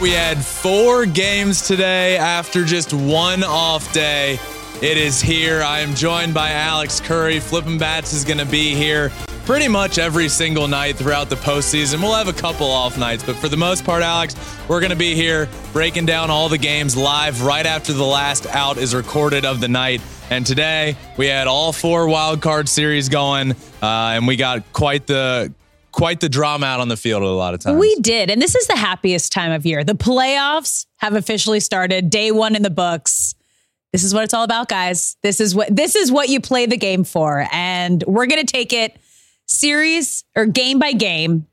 We had four games today after just one off day. It is here. I am joined by Alex Curry. Flippin' Bats is going to be here pretty much every single night throughout the postseason. We'll have a couple off nights, but for the most part, Alex, we're going to be here breaking down all the games live right after the last out is recorded of the night. And today we had all four wild card series going, uh, and we got quite the quite the drama out on the field a lot of times. We did. And this is the happiest time of year. The playoffs have officially started. Day one in the books. This is what it's all about, guys. This is what this is what you play the game for. And we're gonna take it series or game by game,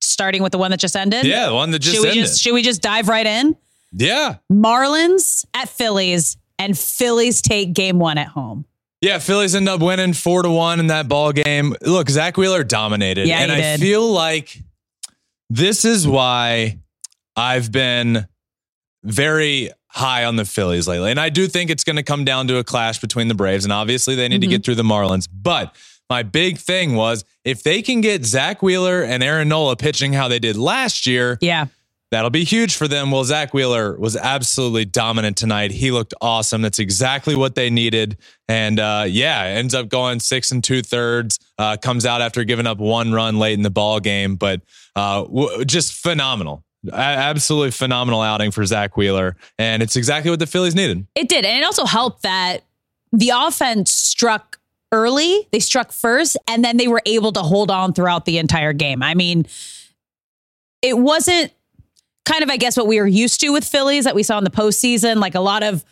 starting with the one that just ended. Yeah, the one that just should ended. We just, should we just dive right in? yeah. Marlins at Phillies, and Phillies take game one at home. Yeah, Phillies end up winning four to one in that ball game. Look, Zack Wheeler dominated. Yeah, and I did. feel like this is why I've been very high on the Phillies lately. And I do think it's going to come down to a clash between the Braves. And obviously they need to Mhm. get through the Marlins. But my big thing was if they can get Zack Wheeler and Aaron Nola pitching how they did last year, Yeah. That'll be huge for them. Well, Zack Wheeler was absolutely dominant tonight. He looked awesome. That's exactly what they needed. And uh, yeah, ends up going six and two thirds. Uh, comes out after giving up one run late in the ball game, but uh, w- just phenomenal. A- absolutely phenomenal outing for Zack Wheeler, and it's exactly what the Phillies needed. It did. And it also helped that the offense struck early. They struck first, and then they were able to hold on throughout the entire game. I mean, it wasn't kind of, I guess, what we were used to with Phillies that we saw in the postseason, like a lot of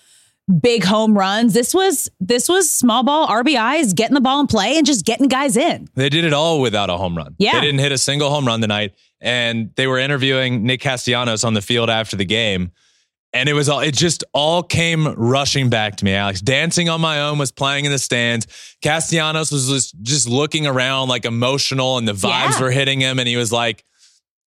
big home runs. This was this was small ball RBIs, getting the ball in play and just getting guys in. They did it all without a home run. Yeah. They didn't hit a single home run tonight. And they were interviewing Nick Castellanos on the field after the game. And it was all, it just all came rushing back to me, Alex. Dancing on my own was playing in the stands. Castellanos was just, just looking around like emotional and the vibes Yeah. were hitting him. And he was like,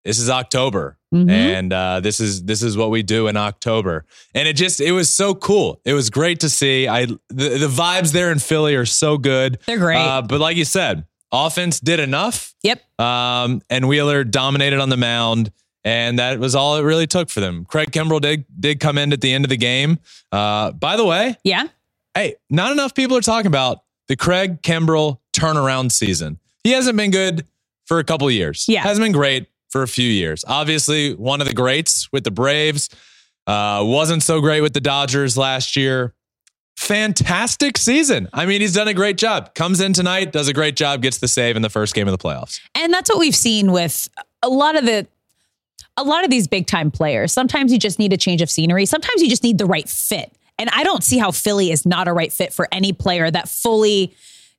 this is October. Mhm. And uh, this is this is what we do in October, and it just it was so cool. It was great to see. I the, the vibes there in Philly are so good. They're great. Uh, but like you said, offense did enough. Yep. Um, and Wheeler dominated on the mound, and that was all it really took for them. Craig Kimbrel did did come in at the end of the game. Uh, by the way, Yeah. hey, not enough people are talking about the Craig Kimbrel turnaround season. He hasn't been good for a couple of years. Yeah. hasn't been great for a few years. Obviously, one of the greats with the Braves. Uh, wasn't so great with the Dodgers last year. Fantastic season. I mean, he's done a great job. Comes in tonight, does a great job, gets the save in the first game of the playoffs. And that's what we've seen with a lot of the a lot of these big time players. Sometimes you just need a change of scenery. Sometimes you just need the right fit. And I don't see how Philly is not a right fit for any player that fully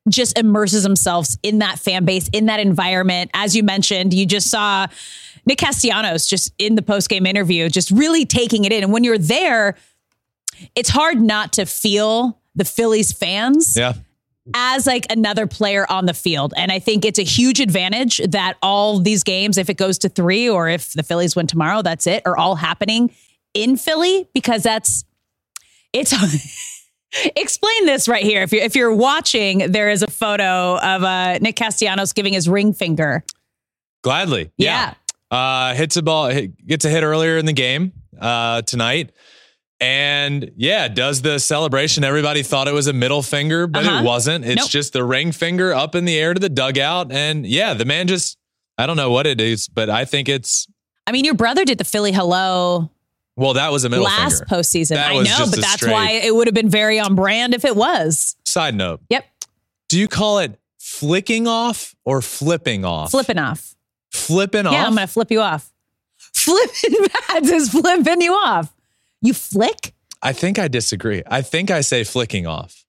just immerses themselves in that fan base, in that environment. As you mentioned, you just saw Nick Castellanos just in the post game interview, just really taking it in. And when you're there, it's hard not to feel the Phillies fans Yeah. as like another player on the field. And I think it's a huge advantage that all these games, if it goes to three or if the Phillies win tomorrow, that's it, are all happening in Philly because that's it's explain this right here. If you're if you're watching, there is a photo of uh Nick Castellanos giving his ring finger. Gladly. Yeah. Uh, hits a ball, hit, gets a hit earlier in the game uh, tonight. And yeah, does the celebration. Everybody thought it was a middle finger, but Uh-huh. it wasn't. It's Nope. just the ring finger up in the air to the dugout. And yeah, the man just, I don't know what it is, but I think it's, I mean, your brother did the Philly hello well, that was a middle last finger. postseason. That I know, but that's straight- why it would have been very on brand if it was. Side note Yep. Do you call it flicking off or flipping off? Flipping off. Flipping Yeah, off? Yeah, I'm gonna flip you off. Flipping pads is flipping you off. You flick? I think I disagree. I think I say flicking off.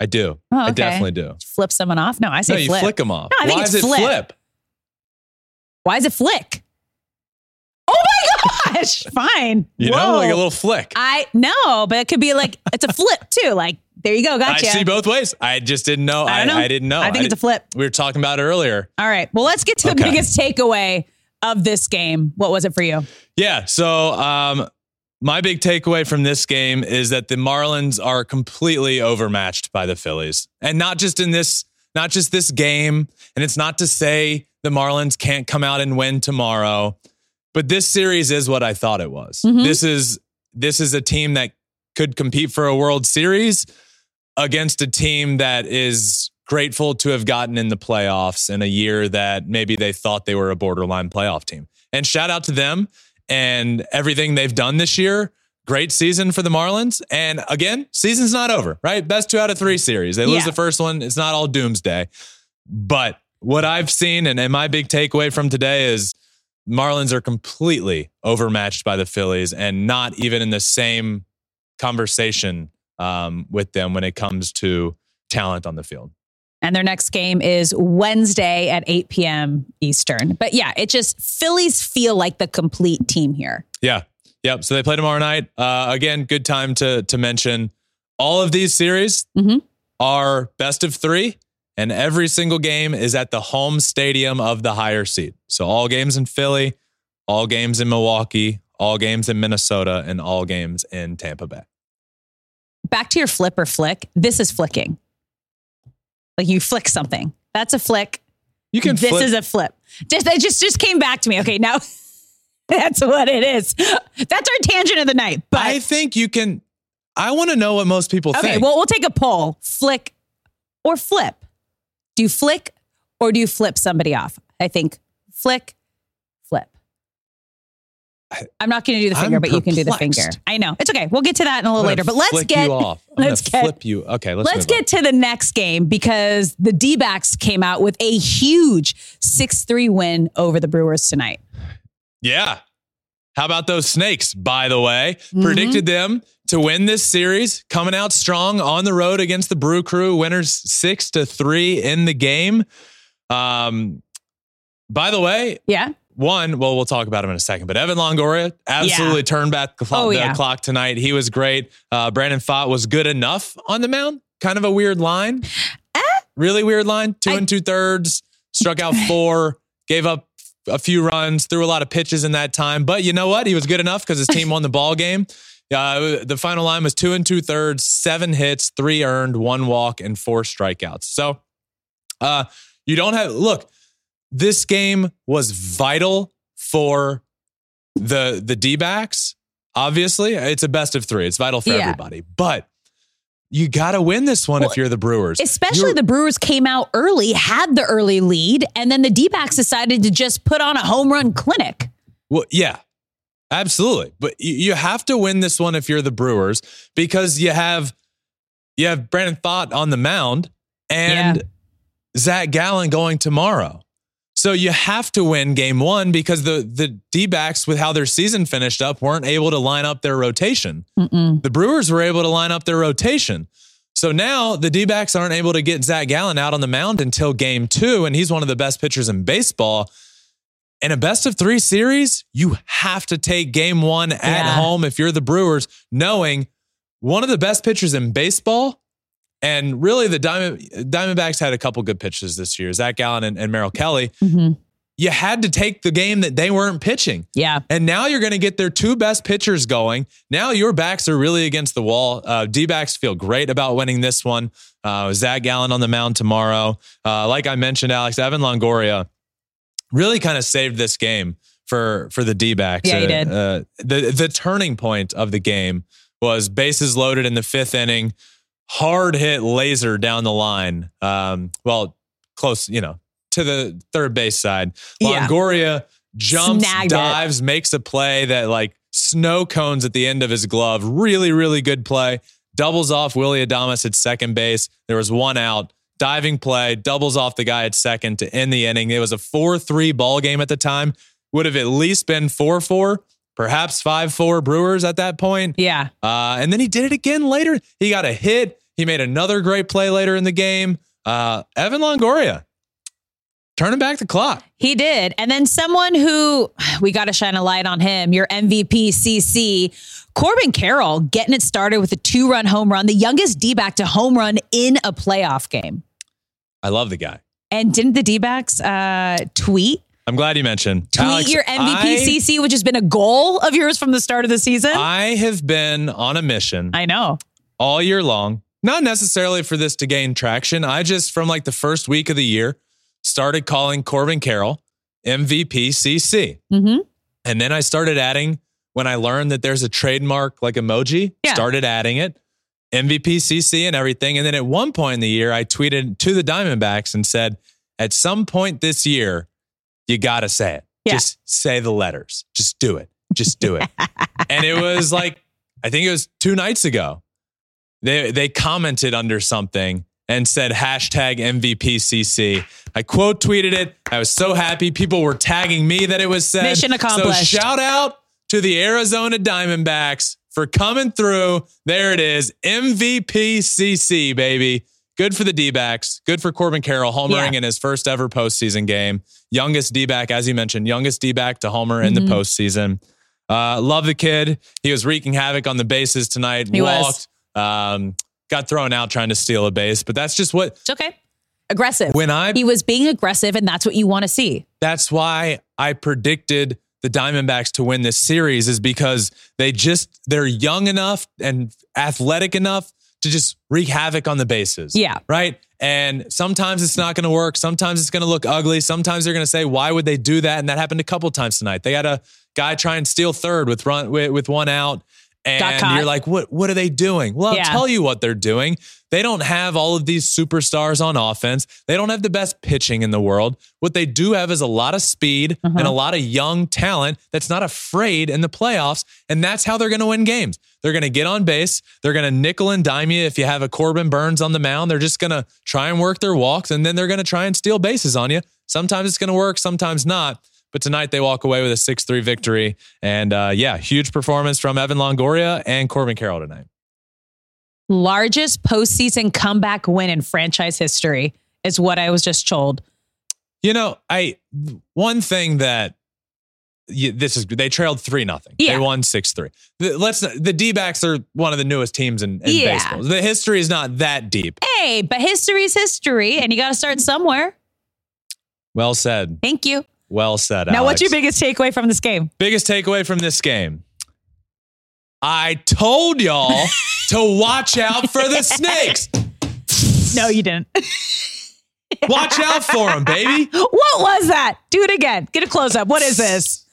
I do. Oh, I definitely do. Flip someone off? No, I say No, you flip. flick them off. No, I think Why it's is it flip. flip? Why is it flick? Oh my gosh! Fine. You know, like a little flick. I know, but it could be like it's a flip too. Like there you go, gotcha. I see both ways. I just didn't know. I I, know. I didn't know. I think it's a flip. We were talking about it earlier. All right. Well, let's get to the biggest takeaway of this game. What was it for you? Yeah. So, um, my big takeaway from this game is that the Marlins are completely overmatched by the Phillies, and not just in this, not just this game. And it's not to say the Marlins can't come out and win tomorrow, But this series is what I thought it was. Mhm. This is this is a team that could compete for a World Series against a team that is grateful to have gotten in the playoffs in a year that maybe they thought they were a borderline playoff team. And shout out to them and everything they've done this year. Great season for the Marlins. And again, season's not over, right? Best two out of three series. They lose Yeah. the first one. It's not all doomsday. But what I've seen and, and my big takeaway from today is Marlins are completely overmatched by the Phillies and not even in the same conversation um, with them when it comes to talent on the field. And their next game is Wednesday at 8 p.m. Eastern. But yeah, it just Phillies feel like the complete team here. Yeah. Yep. So they play tomorrow night. Uh, again, good time to to mention all of these series Mhm. are best of three, and every single game is at the home stadium of the higher seed. So all games in Philly, all games in Milwaukee, all games in Minnesota, and all games in Tampa Bay. Back to your flip or flick. This is flicking. Like you flick something. That's a flick. You can this flip. is a flip. Just it just just came back to me. Okay, now that's what it is. That's our tangent of the night. But I think you can. I want to know what most people okay, think. Okay, well we'll take a poll. Flick or flip. Do you flick or do you flip somebody off? I think flick, flip. I'm not going to do the finger, I'm but you can do the finger. I know it's okay. We'll get to that in a little later. But let's get you off. I'm let's get flip you. Okay, let's, Let's move on. get to the next game because the D backs came out with a huge 6 3 win over the Brewers tonight. Yeah. How about those snakes, by the way? Mhm. Predicted them to win this series, coming out strong on the road against the Brew Crew, winners six to three in the game. Um, by the way, Yeah. one, well, we'll talk about him in a second, but Evan Longoria absolutely turned back the, clock, Oh, the yeah. clock tonight. He was great. Uh, Brandon Pfaadt was good enough on the mound. Kind of a weird line. really weird line. Two? I- and two thirds, struck out four, gave up a few runs, threw a lot of pitches in that time. But you know what? He was good enough because his team won the ball game. Uh, the final line was two and two thirds, seven hits, three earned, one walk, and four strikeouts. So uh, you don't have look. This game was vital for the the D backs. Obviously, it's a best of three. It's vital for Yeah. everybody, but you got to win this one Well, if you're the Brewers. Especially You're- the Brewers came out early, had the early lead, and then the D backs decided to just put on a home run clinic. Well, yeah, absolutely. But you, have to win this one if you're the Brewers because you have you have Brandon Pfaadt on the mound and Zac Gallen going tomorrow. So you have to win game one because the the D backs with how their season finished up weren't able to line up their rotation. Mm-mm. The Brewers were able to line up their rotation. So now the D backs aren't able to get Zac Gallen out on the mound until game two, and he's one of the best pitchers in baseball. In a best of three series, you have to take game one at Yeah. home if you're the Brewers, knowing one of the best pitchers in baseball. And really, the Diamond, Diamondbacks had a couple good pitches this year, Zac Gallen and, and Merrill Kelly. Mhm. You had to take the game that they weren't pitching. Yeah. And now you're going to get their two best pitchers going. Now your backs are really against the wall. Uh, D backs feel great about winning this one. Uh, Zac Gallen on the mound tomorrow. Uh, like I mentioned, Alex, Evan Longoria really kind of saved this game for for the D backs. Yeah, he did. Uh, the the turning point of the game was bases loaded in the fifth inning, hard hit laser down the line. Um, well, close, you know, to the third base side. Yeah. Longoria jumps, Snagged it. dives, makes a play that like snow cones at the end of his glove. Really, really good play. Doubles off Willy Adames at second base. There was one out. Diving play, doubles off the guy at second to end the inning. It was a 4 3 ball game at the time. Would have at least been 4 4, perhaps 5 4 Brewers at that point. Yeah. Uh, and then he did it again later. He got a hit. He made another great play later in the game. Uh, Evan Longoria turning back the clock. He did. And then someone who we got to shine a light on him, your MVP CC, Corbin Carroll, getting it started with a two run home run, the youngest D back to home run in a playoff game. I love the guy. And didn't the D backs uh, tweet? I'm glad you mentioned. Tweet Alex, your MVP I, CC, which has been a goal of yours from the start of the season. I have been on a mission I know. all year long. Not necessarily for this to gain traction. I just, from like the first week of the year, started calling Corbin Carroll MVP CC. hmm And then I started adding when I learned that there's a trademark like emoji, Yeah. started adding it, MVP CC and everything. And then at one point in the year, I tweeted to the Diamondbacks and said, at some point this year, you got to say it. Yeah. Just say the letters. Just do it. Just do it. and it was like, I think it was two nights ago. They they commented under something and said hashtag MVPCC. I quote tweeted it. I was so happy. People were tagging me that it was said. Mission accomplished. So shout out to the Arizona Diamondbacks for coming through. There it is. MVPCC, baby. Good for the D backs. Good for Corbin Carroll, homering Yeah. in his first ever postseason game. Youngest D back, as you mentioned, youngest D back to homer in Mhm. the postseason. Uh, love the kid. He was wreaking havoc on the bases tonight. He was. walked, um, got thrown out trying to steal a base, but that's just what It's okay. Aggressive. when I he was being aggressive, and that's what you want to see. that's why I predicted the Diamondbacks to win this series is because they just they're young enough and athletic enough to just wreak havoc on the bases. Yeah. Right? And sometimes it's not going to work. Sometimes it's going to look ugly. Sometimes they're going to say, "Why would they do that?" And that happened a couple times tonight. They had a guy try and steal third with run with, with one out, and you're like, "What? What are they doing?" Well, I'll Yeah. tell you what they're doing. They don't have all of these superstars on offense. They don't have the best pitching in the world. What they do have is a lot of speed Uh-huh. and a lot of young talent that's not afraid in the playoffs. And that's how they're going to win games. They're going to get on base. They're going to nickel and dime you if you have a Corbin Burnes on the mound. They're just going to try and work their walks and then they're going to try and steal bases on you. Sometimes it's going to work, sometimes not. But tonight they walk away with a 6 3 victory. And uh, yeah, huge performance from Evan Longoria and Corbin Carroll tonight. Largest postseason comeback win in franchise history is what I was just told. You know, I one thing that you, this is they trailed three nothing. Yeah. They won six three. Let's the D backs are one of the newest teams in, in Yeah. baseball. The history is not that deep. Hey, but history's history, and you got to start somewhere. Well said. Thank you. Well said. Now, what's your biggest takeaway from this game? biggest takeaway from this game? I told y'all to watch out for the snakes. No, you didn't. Watch out for them, baby. what was that? Do it again. Get a close up. What is this?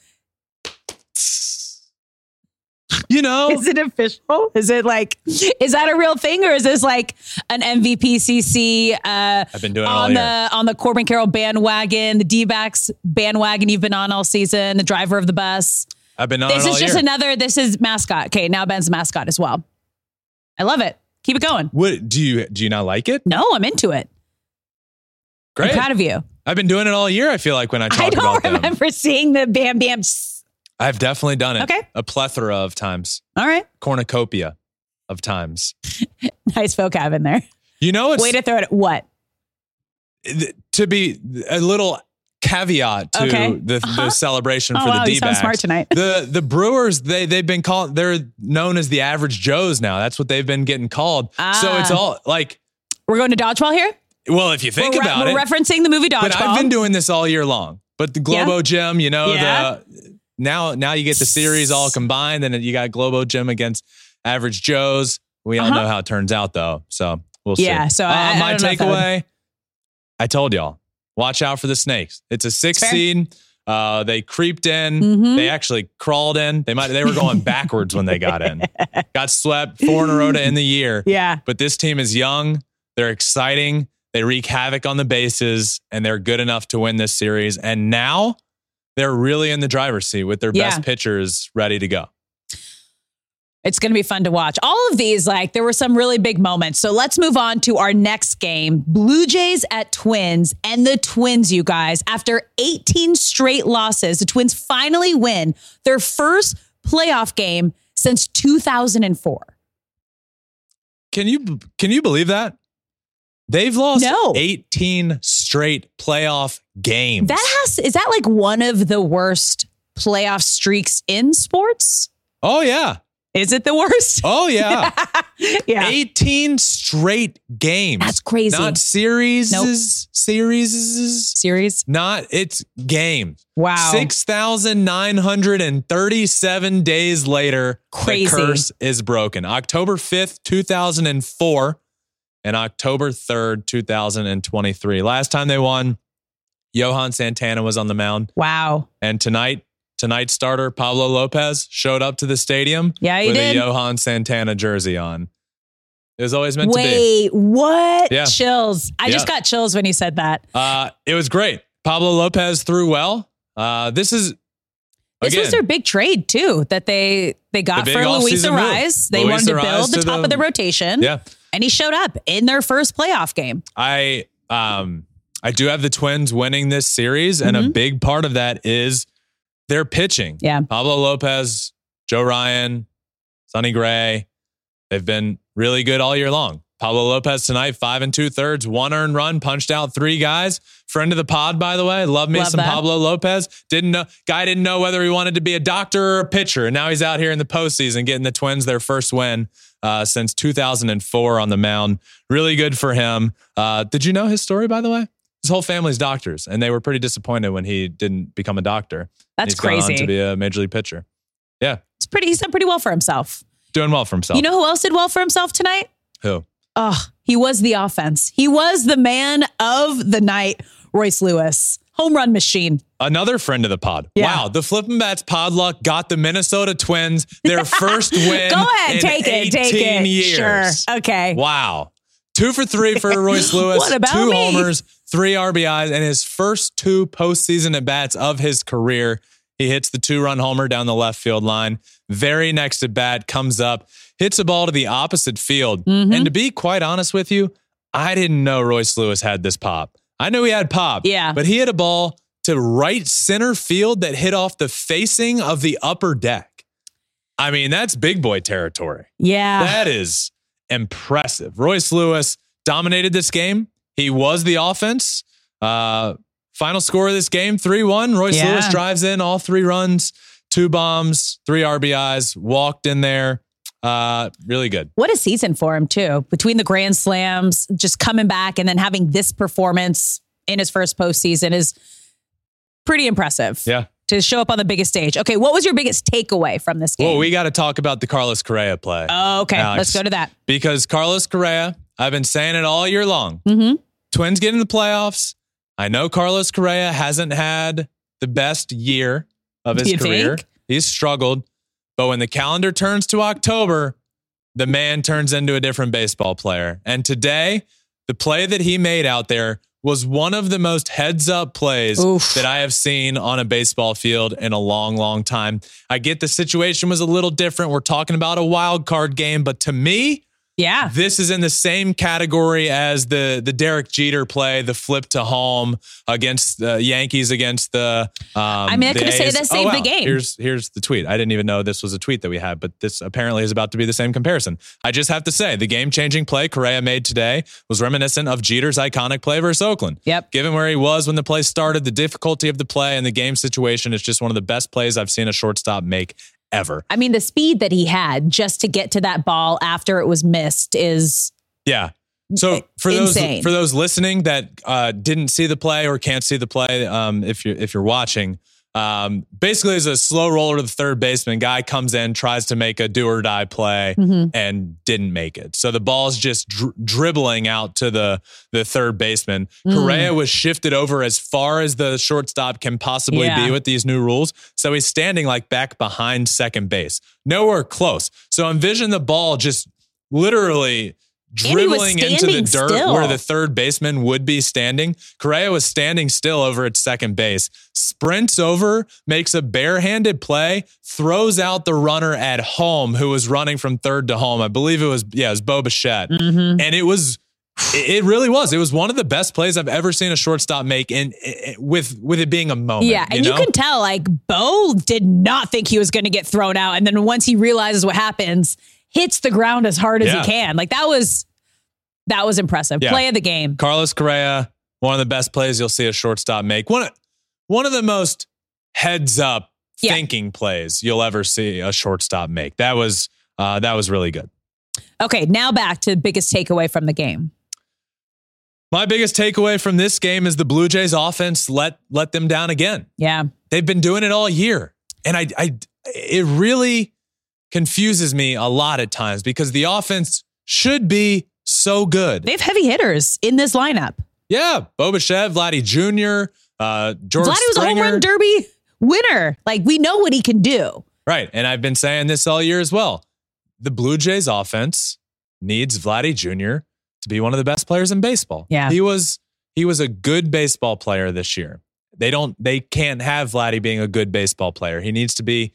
You know, Is it official? Is it like, is that a real thing, or is this like an MVP CC uh, I've been doing it all on year. the on the Corbin Carroll bandwagon, the D backs bandwagon you've been on all season, the driver of the bus? I've been on This it all is just year. another. This is mascot. Okay, now Ben's mascot as well. I love it. Keep it going. what do you do? You not like it? No, I'm into it. Great. I'm proud of you. I've been doing it all year. I feel like when I talk I don't about them. remember seeing the bam bam. I've definitely done it. Okay. A plethora of times, All right, cornucopia of times. nice vocab in there. You know, it's Way to throw it. What? to be a little caveat to Okay. the, Uh-huh. the celebration Oh for wow, the D-backs. smart tonight. the the Brewers they they've been called they're known as the average Joes now. That's what they've been getting called. So it's Ah. all like We're going to dodgeball here. well, if you think we're re- about we're it, referencing the movie Dodgeball. but I've been doing this all year long. But the Globo Gym, you know, Yeah. the now now you get the series all combined, and you got Globo Gym against Average Joes. We all Uh-huh. know how it turns out, though. So we'll see. Yeah, see. so Uh, I- I my if that would- takeaway: I told y'all, watch out for the snakes. It's a six Fair. seed. Uh, they creeped in. Mhm. They actually crawled in. They might. They were going backwards when they got in. Got swept four in a row to end the year. yeah. But this team is young. They're exciting. They wreak havoc on the bases, and they're good enough to win this series. And now they're really in the driver's seat with their Yeah. best pitchers ready to go. It's going to be fun to watch. All of these, like, there were some really big moments. So let's move on to our next game Blue Jays at Twins. And the Twins, you guys, after 18 straight losses, the Twins finally win their first playoff game since 2004. Can you can you believe that? They've lost No. 18 straight playoff games. That has, is that like one of the worst playoff streaks in sports? oh yeah. Is it the worst? Oh yeah. yeah. 18 straight games. That's crazy. Not series. Nope. Series. Series? Not it's games. Wow. 6,937 days later, Crazy. the curse is broken. October 5th, 2004, and October 3rd, 2023. Last time they won, Johan Santana was on the mound. Wow. And tonight, tonight's starter Pablo Lopez showed up to the stadium Yeah, with did. a Johan Santana jersey on. It was always meant to be. Wait, what? Yeah. Chills. I just got chills when you said that. Uh, it was great. Pablo Lopez threw well. Uh, this is This again, was their big trade too that they they got The for Luis. Arraez. They Luis wanted to build the to top the- of the rotation. yeah. And he showed up in their first playoff game. I um I do have the Twins winning this series, and a Mhm. big part of that is their pitching. Yeah. Pablo Lopez, Joe Ryan, Sonny Gray, they've been really good all year long. Pablo Lopez tonight, five and two thirds, one earned run, punched out three guys. Friend of the pod, by the way. Love me Love some that. Pablo Lopez. Didn't know guy didn't know whether he wanted to be a doctor or a pitcher. And now he's out here in the postseason getting the Twins their first win uh, since 2004 on the mound. Really good for him. Uh, did you know his story, by the way? His whole family's doctors, and they were pretty disappointed when he didn't become a doctor. That's He's gone on crazy. to be a major league pitcher. Yeah, It's pretty he's done pretty well for himself. doing well for himself. You know who else did well for himself tonight? who? Oh, he was the offense. He was the man of the night, Royce Lewis. Home run machine. Another friend of the pod. Yeah. Wow, the Flippin' Bats pod luck got the Minnesota Twins their first win. Go ahead, take it, take it. Years. Sure. Okay. Wow. Two for three for Royce Lewis. What about two me? homers, three RBIs, and his first two postseason at bats of his career. He hits the two run homer down the left field line. Very next at bat, comes up, hits a ball to the opposite field. Mhm. And to be quite honest with you, I didn't know Royce Lewis had this pop. I knew he had pop. Yeah. But he hit a ball to right center field that hit off the facing of the upper deck. I mean, that's big boy territory. Yeah. That is impressive. Royce Lewis dominated this game. He was the offense. Uh, final score of this game 3 1. Royce Yeah. Lewis drives in all three runs, two bombs, three RBIs, walked in there. Uh, really good. what a season for him too. Between the grand slams, just coming back and then having this performance in his first postseason is pretty impressive. Yeah. To show up on the biggest stage. Okay, what was your biggest takeaway from this game? Well, we got to talk about the Carlos Correa play Oh, okay, Alex. let's go to that. because Carlos Correa, I've been saying it all year long. Mm-hmm. Twins get in the playoffs. I know Carlos Correa hasn't had the best year of his career. think? He's struggled. But when the calendar turns to October, the man turns into a different baseball player. And today, the play that he made out there was one of the most heads up plays Oof. that I have seen on a baseball field in a long, long time. I get the situation was a little different. We're talking about a wild card game, but to me, Yeah. this is in the same category as the the Derek Jeter play, the flip to home against the Yankees against the. Um, I mean, I could've said that saved the game. Here's here's the tweet. I didn't even know this was a tweet that we had, but this apparently is about to be the same comparison. I just have to say the game changing play Correa made today was reminiscent of Jeter's iconic play versus Oakland. Yep. Given where he was when the play started, the difficulty of the play and the game situation, it's just one of the best plays I've seen a shortstop make ever. I mean, the speed that he had just to get to that ball after it was missed is Yeah. So for those for those listening that uh, didn't see the play or can't see the play, um, if you're if you're watching, um, basically it's a slow roller to the third baseman. Guy comes in, tries to make a do or die play, Mm-hmm. and didn't make it. So the ball's just dr- dribbling out to the the third baseman. Mm. Correa was shifted over as far as the shortstop can possibly Yeah. be with these new rules. So he's standing like back behind second base, nowhere close. So envision the ball just literally dribbling into the dirt still. where the third baseman would be standing. Correa was standing still over at second base, sprints over, makes a barehanded play, throws out the runner at home who was running from third to home. I believe it was, yeah, it was Bo Bichette. Mm-hmm. And it was, it really was. It was one of the best plays I've ever seen a shortstop make, and with with it being a moment. Yeah, and you, know? can tell like Bo did not think he was going to get thrown out, and then once he realizes what happens, hits the ground as hard as Yeah. he can. Like that was that was impressive. Yeah. Play of the game. Carlos Correa, one of the best plays you'll see a shortstop make. One, one of the most heads up Yeah. thinking plays you'll ever see a shortstop make. That was uh, that was really good. Okay, now back to the biggest takeaway from the game. My biggest takeaway from this game is the Blue Jays offense let let them down again. Yeah, They've been doing it all year, and I, I it really confuses me a lot at times because the offense should be so good. they have heavy hitters in this lineup. Yeah, Bo Bichette, Vladdy Jr., uh, George Vladdy was a home run derby winner. Like we know what he can do. Right. And I've been saying this all year as well. The Blue Jays offense needs Vladdy Jr. to be one of the best players in baseball. Yeah. He was he was a good baseball player this year. They don't they can't have Vladdy being a good baseball player. He needs to be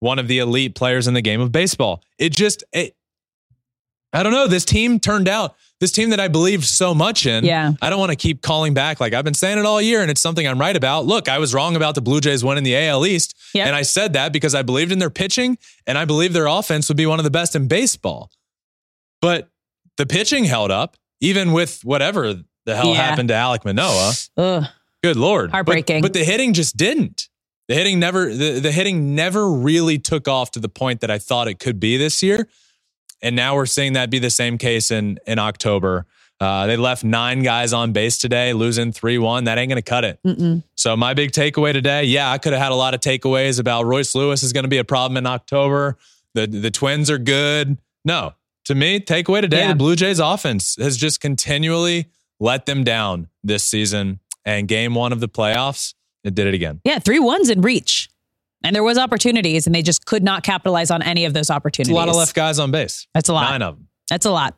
one of the elite players in the game of baseball. It just it, I don't know. This team turned out this team that I believed so much in. Yeah. I don't want to keep calling back. Like I've been saying it all year, and it's something I'm right about. Look, I was wrong about the Blue Jays winning the AL East. Yep. And I said that because I believed in their pitching and I believed their offense would be one of the best in baseball. But the pitching held up, even with whatever the hell Yeah. happened to Alek Manoah. Ugh. Good lord. But- Heartbreaking. But, the hitting just didn't. The hitting never the, the hitting never really took off to the point that I thought it could be this year. And now we're seeing that be the same case in in October. Uh, they left nine guys on base today, losing 3 1. That ain't going to cut it. Mm-mm. So, my big takeaway today yeah, I could have had a lot of takeaways about Royce Lewis is going to be a problem in October. The, the Twins are good. No, to me, takeaway today Yeah. the Blue Jays offense has just continually let them down this season. And game one of the playoffs, it did it again. Yeah, three ones in reach. And there was opportunities and they just could not capitalize on any of those It's opportunities. a lot of left guys on base. That's a lot. Nine of them. That's a lot.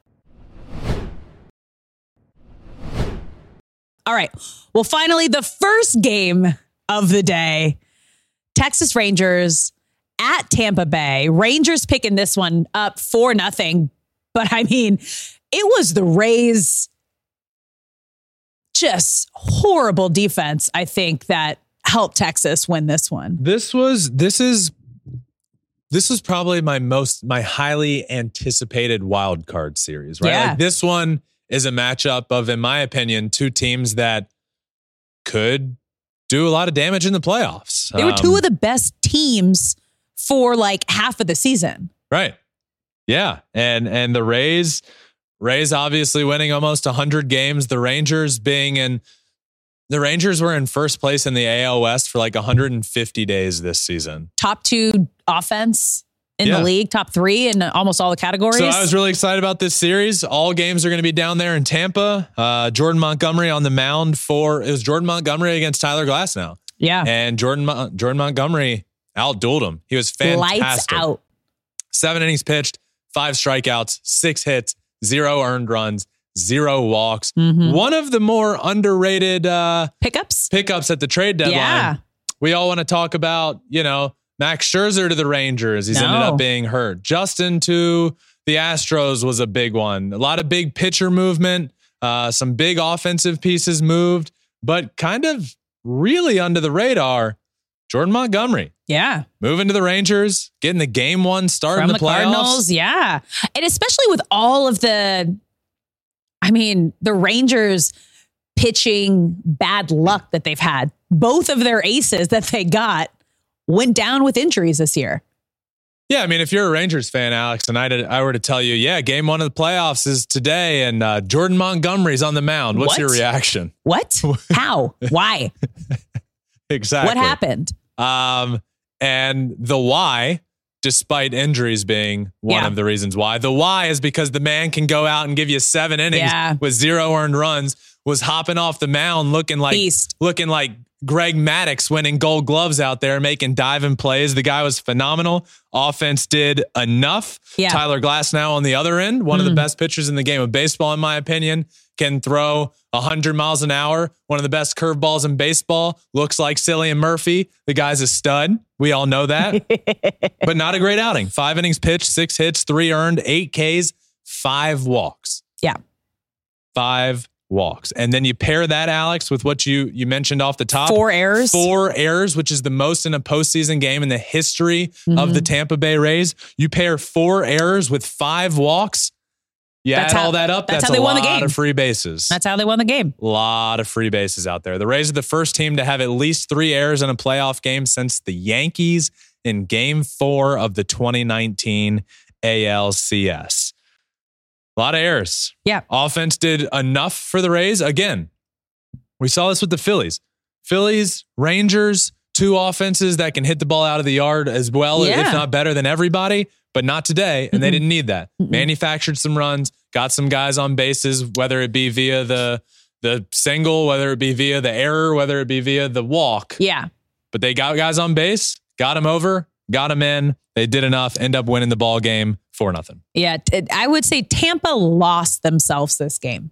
All right. Well, finally, the first game of the day Texas Rangers at Tampa Bay. Rangers picking this one up for nothing. But I mean, it was the Rays' just horrible defense, I think, that helped Texas win this one. This was this is this was probably my most my highly anticipated wild card series, right? Yeah. Like this one is a matchup of, in my opinion, two teams that could do a lot of damage in the playoffs. They were two Um, of the best teams for like half of the season. Right. Yeah. And and the Rays, Rays obviously winning almost 100 games, the Rangers being in the Rangers were in first place in the AL West for like 150 days this season. top two offense in Yeah. the league, top three in almost all the categories. So I was really excited about this series. All games are going to be down there in Tampa. Uh, Jordan Montgomery on the mound for it was Jordan Montgomery against Tyler Glasnow, yeah, and Jordan Jordan Montgomery outdueled him. He was fantastic. lights out. Seven innings pitched, five strikeouts, six hits, zero earned runs, zero walks. Mhm. One of the more underrated uh, Pickups. pickups at the trade deadline. Yeah, We all want to talk about, you know, Max Scherzer to the Rangers. He's ended up being hurt. Justin to the Astros was a big one. A lot of big pitcher movement, uh, some big offensive pieces moved, but kind of really under the radar. Jordan Montgomery yeah, moving to the Rangers, getting the game one start from in the, the, playoffs. Cardinals. Yeah, and especially with all of the, I mean, the Rangers pitching bad luck that they've had. Both of their aces that they got went down with injuries this year. Yeah, I mean, if you're a Rangers fan, Alex, and I, did, I were to tell you, yeah, game one of the playoffs is today, and uh, Jordan Montgomery's on the mound. What's What? your reaction? What? How? Why? Exactly. What happened? Um, and the why, despite injuries being one Yeah. of the reasons why, the why is because the man can go out and give you seven innings Yeah. with zero earned runs. Was hopping off the mound looking like Beast. looking like Greg Maddux winning Gold Gloves out there, making diving plays. The guy was phenomenal. Offense did enough. Yeah. Tyler Glasnow on the other end, one of the Mm. best pitchers in the game of baseball, in my opinion, can throw 100 miles an hour. One of the best curveballs in baseball. Looks like Cillian Murphy. The guy's a stud. We all know that. but not a great outing. Five innings pitched, six hits, three earned, eight Ks, five walks. Yeah. Five walks. And then you pair that, Alex, with what you you mentioned off the top. Four errors. Four errors, which is the most in a postseason game in the history of Mm-hmm. the Tampa Bay Rays. You pair four errors with five walks. You That's add how- all that up. that's That's, how they a won the lot game. of free bases. That's how they won the game. a lot of free bases out there. The Rays are the first team to have at least three errors in a playoff game since the Yankees in Game Four of the 2019 ALCS. A lot of errors. Yeah. Offense did enough for the Rays. Again, we saw this with the Phillies. Phillies, Rangers, two offenses that can hit the ball out of the yard as well, Yeah. if not better than everybody, but not today. And they Mm-mm. didn't need that. Mm-mm. Manufactured some runs, got some guys on bases, whether it be via the the single, whether it be via the error, whether it be via the walk. Yeah. but they got guys on base, got them over, got them in. They did enough, end up winning the ball game for nothing. Yeah, I would say Tampa lost themselves this game.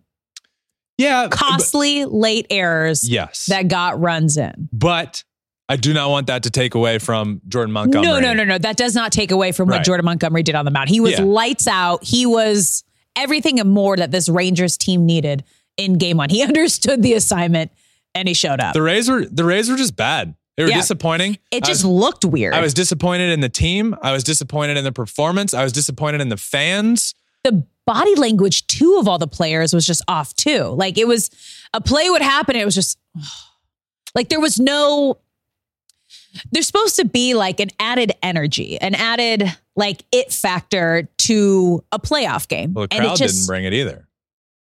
Yeah, uh, but- Costly late errors yes, that got runs in. but I do not want that to take away from Jordan Montgomery. No, no, no, no. That does not take away from what Jordan Montgomery did on the mound. He was Yeah. lights out. He was everything and more that this Rangers team needed in game one. He understood the assignment and he showed up. The Rays were the Rays were just bad. They were Yeah. disappointing. it just was- looked weird. I was disappointed in the team. I was disappointed in the performance. I was disappointed in the fans. the body language too of all the players was just off too. Like it was a play would happen. It was just like there was no. There's supposed to be like an added energy, an added like it factor to a playoff game, Well, the and it crowd just didn't bring it either.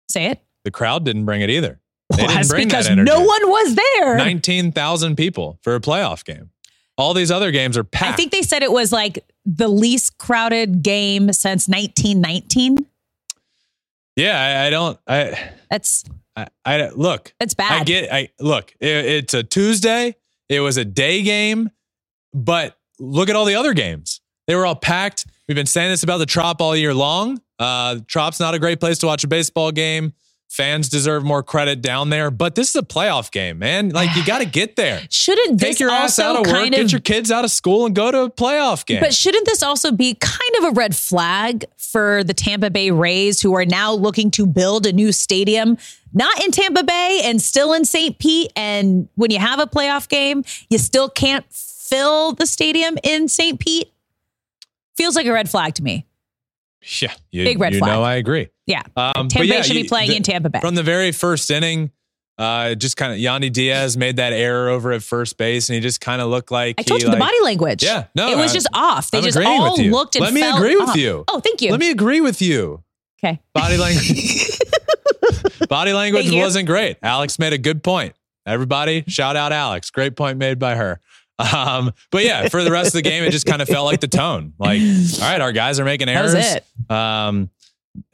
say it. The crowd didn't bring it either. They Well, that's because that no one was there. 19,000 people for a playoff game. All these other games are packed. I think they said it was like the least crowded game since 1919. yeah, I, I don't. I, That's I, I look. that's bad. I get. I look. It, it's a Tuesday. It was a day game, but look at all the other games. They were all packed. We've been saying this about the Trop all year long. Uh, Trop's not a great place to watch a baseball game. Fans deserve more credit down there, but this is a playoff game, man. Like you got to get there. Shouldn't Take this your ass out of work, kind get your kids out of school, and go to a playoff game. But shouldn't this also be kind of a red flag for the Tampa Bay Rays, who are now looking to build a new stadium, not in Tampa Bay and still in St. Pete? And when you have a playoff game, you still can't fill the stadium in St. Pete? Feels like a red flag to me. yeah, you, Big red you flag. know I agree. Yeah. Um, Tampa but Bay should be playing the- in Tampa Bay. From the very first inning, uh, just kind of Yandy Diaz made that error over at first base, and he just kind of looked like I told he, you the like- body language. Yeah, no, it was I- just off. They I'm just all with you. looked and Let me agree with off. you. Oh, thank you. Let me agree with you. okay. Body language. body language wasn't great. Alex made a good point. Everybody, shout out Alex. Great point made by her. Um, but yeah, for the rest of the game, it just kind of felt like the tone. Like, all right, our guys are making That errors. was it. Um,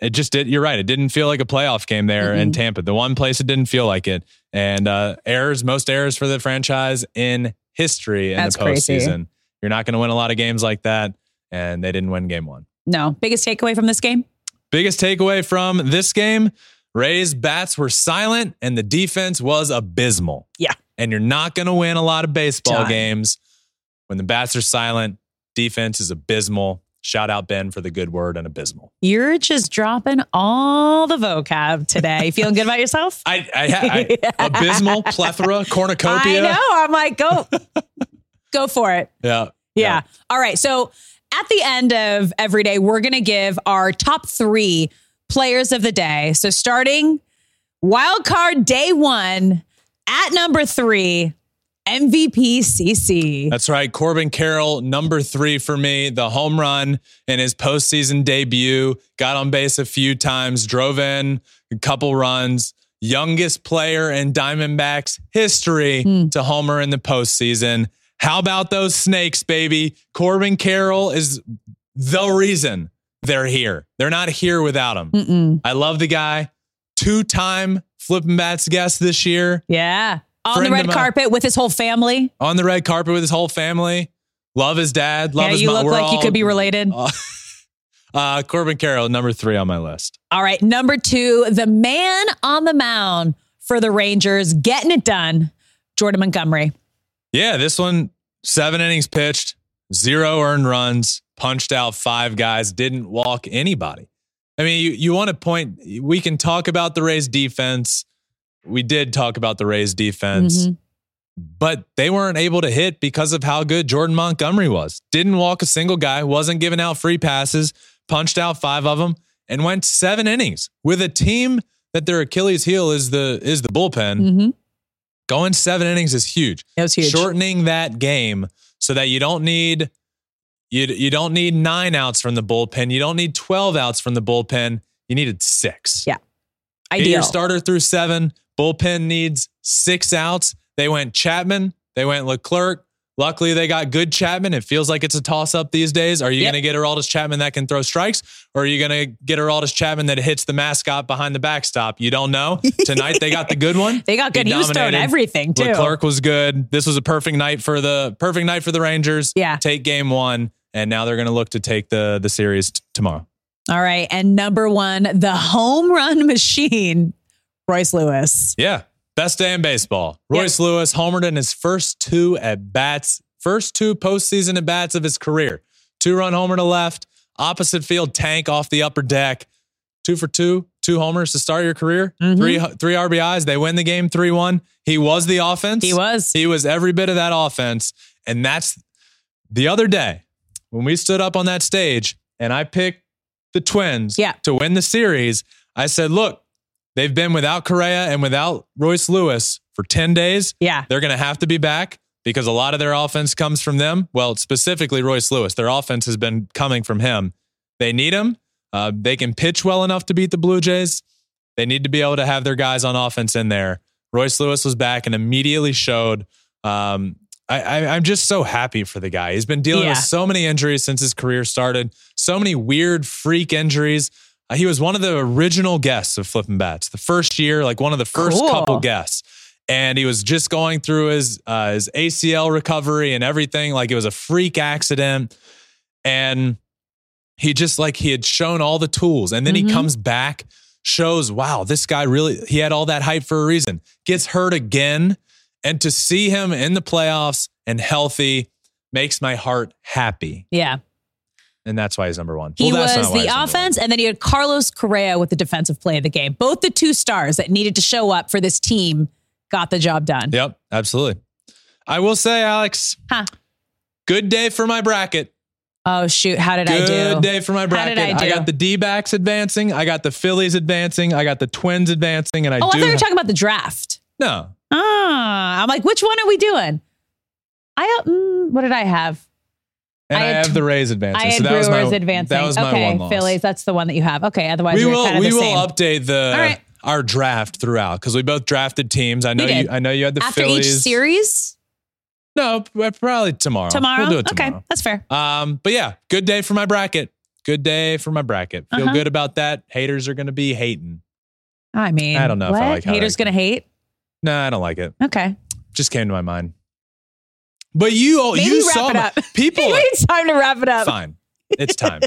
it just did. You're right. It didn't feel like a playoff game there in Mm-mm. Tampa. The one place it didn't feel like it. And uh, errors, most errors for the franchise in history in That's the crazy. postseason. You're not going to win a lot of games like that. And they didn't win game one. No. Biggest takeaway from this game? Biggest takeaway from this game Rays bats were silent and the defense was abysmal. Yeah. And you're not going to win a lot of baseball Done. games when the bats are silent. Defense is abysmal. Shout out Ben for the good word and abysmal. You're just dropping all the vocab today. Feeling good about yourself? I, I, I abysmal, plethora, cornucopia. I know. I'm like, go, go for it. Yeah. Yeah. All right. So at the end of every day, we're going to give our top three players of the day. So starting wild card day one at number three, MVP CC. That's right. Corbin Carroll, number three for me. The home run in his postseason debut. Got on base a few times, drove in a couple runs. Youngest player in Diamondbacks history Hmm. to homer in the postseason. How about those snakes, baby? Corbin Carroll is the reason they're here. They're not here without him. Mm-mm. I love the guy. Two time flipping bats guest this year Yeah. On the red carpet with his whole family. on the red carpet with his whole family. Love his dad. Love yeah, his you mom. look We're like you could be related. Uh, uh, Corbin Carroll, number three on my list. All right. Number two, the man on the mound for the Rangers, getting it done, Jordan Montgomery. Yeah, this one, seven innings pitched, zero earned runs, punched out five guys, didn't walk anybody. I mean, you, you want to point, we can talk about the Rays defense. We did talk about the Rays defense, Mhm. but they weren't able to hit because of how good Jordan Montgomery was. Didn't walk a single guy, wasn't giving out free passes, punched out five of them, and went seven innings with a team that their Achilles heel is the is the bullpen. Mhm. Going seven innings is huge. That was huge. Shortening that game so that you don't need you you don't need nine outs from the bullpen. You don't need twelve outs from the bullpen. You needed six. Yeah. Get Ideal. your starter through seven. Bullpen needs six outs. They went Chapman. They went Leclerc. Luckily, they got good Chapman. It feels like it's a toss up these days. Are you Yep. going to get Aroldis Chapman that can throw strikes, or are you going to get Aroldis Chapman that hits the mascot behind the backstop? You don't know. Tonight they got the good one. They got good. He, was throwing everything too. Leclerc was good. This was a perfect night for the perfect night for the Rangers. Yeah. take game one, and now they're going to look to take the the series t- tomorrow. All right. And number one, the home run machine, Royce Lewis. Yeah, best day in baseball. Royce Lewis homered in his first two at bats, first two postseason at bats of his career. Two run homer to left, opposite field tank off the upper deck. Two for two, two homers to start your career. Mhm. Three three RBIs. They win the game three one. He was the offense. He was. He was every bit of that offense. And that's the other day when we stood up on that stage and I picked the Twins Yeah. to win the series. I said, look, they've been without Correa and without Royce Lewis for 10 days. Yeah. They're going to have to be back because a lot of their offense comes from them. Well, specifically Royce Lewis. Their offense has been coming from him. They need him. Uh, they can pitch well enough to beat the Blue Jays. They need to be able to have their guys on offense in there. Royce Lewis was back and immediately showed. Um, I, I, I'm just so happy for the guy. He's been dealing Yeah. with so many injuries since his career started, so many weird freak injuries. Uh, he was one of the original guests of Flippin' Bats, the first year, like one of the first Cool. couple guests. And he was just going through his uh, his ACL recovery and everything. Like it was a freak accident. And he just like he had shown all the tools. And then Mhm. he comes back, shows, wow, this guy really, he had all that hype for a reason. Gets hurt again. And to see him in the playoffs and healthy makes my heart happy. Yeah. And that's why he's number one. He Well, was the he's number one. offense, and then you had Carlos Correa with the defensive play of the game. Both the two stars that needed to show up for this team got the job done. Yep, absolutely. I will say, Alex, Huh. good day for my bracket. Oh shoot! How did I do? Good day for my bracket. I do? got the D backs advancing. I got the Phillies advancing. I got the Twins advancing. And I oh, I do. thought you were talking about the draft. no, Ah, I'm like, which one are we doing? I mm, what did I have? And I I, have tw- the Rays advancing. I had so that Brewers was my, advancing. That was my okay, one loss. Phillies. That's the one that you have. Okay, otherwise we will. kind of We will same. update the right. our draft throughout because we both drafted teams. I know you. I know you had the After Phillies. each series No, probably tomorrow. tomorrow. We'll do it okay, that's fair. Um, but yeah, good day for my bracket. Good day for my bracket. Feel Uh-huh. good about that. Haters are going to be hating. I mean, I don't know if I like haters that- gonna hate. No, I don't like it. Okay, Just came to my mind. But you, maybe you saw my- people. it's time to wrap it up. Fine. It's time.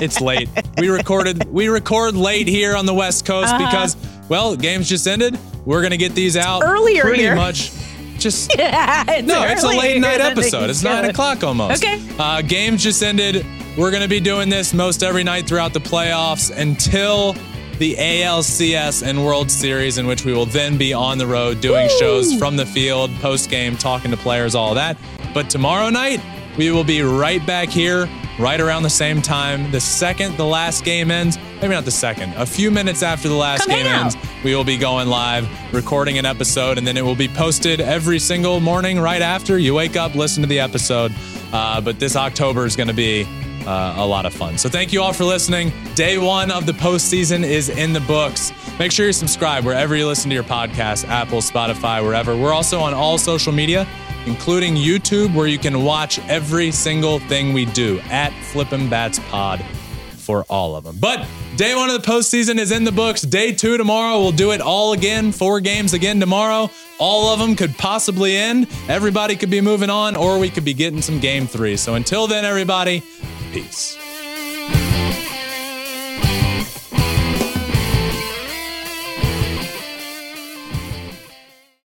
it's late. We recorded we record late here on the West Coast Uh-huh. because well, games just ended. We're gonna get these out earlier pretty here. much. Just Yeah, it's no, it's a late night episode. It's nine o'clock almost. Okay. Uh, games just ended. We're gonna be doing this most every night throughout the playoffs until the ALCS and World Series, in which we will then be on the road doing Woo! shows from the field, post game, talking to players, all that. But tomorrow night, we will be right back here, right around the same time. The second the last game ends, maybe not the second, a few minutes after the last Come game ends, we will be going live, recording an episode, and then it will be posted every single morning right after you wake up, listen to the episode. Uh, but this October is going to be uh, a lot of fun. So thank you all for listening. Day one of the postseason is in the books. Make sure you subscribe wherever you listen to your podcast, Apple, Spotify, wherever. We're also on all social media, including YouTube, where you can watch every single thing we do at Flippin' Bats Pod for all of them. But day one of the postseason is in the books. Day two tomorrow, we'll do it all again. Four games again tomorrow. All of them could possibly end. Everybody could be moving on, or we could be getting some game three. So until then, everybody, peace.